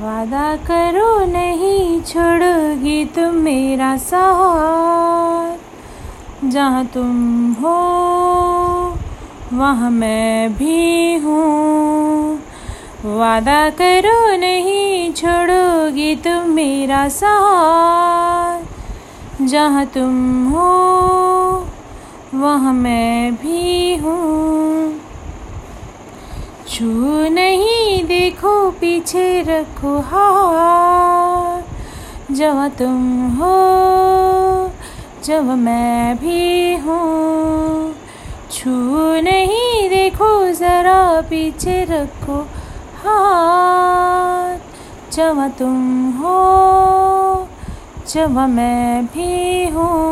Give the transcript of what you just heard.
वादा करो नहीं छोड़ोगी तुम मेरा साथ। जहाँ तुम हो, वहाँ मैं भी हूँ। वादा करो नहीं छोड़ोगी तुम मेरा साथ। जहाँ तुम हो, वहाँ मैं भी छू नहीं, देखो पीछे रखो हाथ जब तुम हो, जब मैं भी हूँ, छू नहीं, देखो ज़रा पीछे रखो हाथ जब तुम हो, जब मैं भी हूँ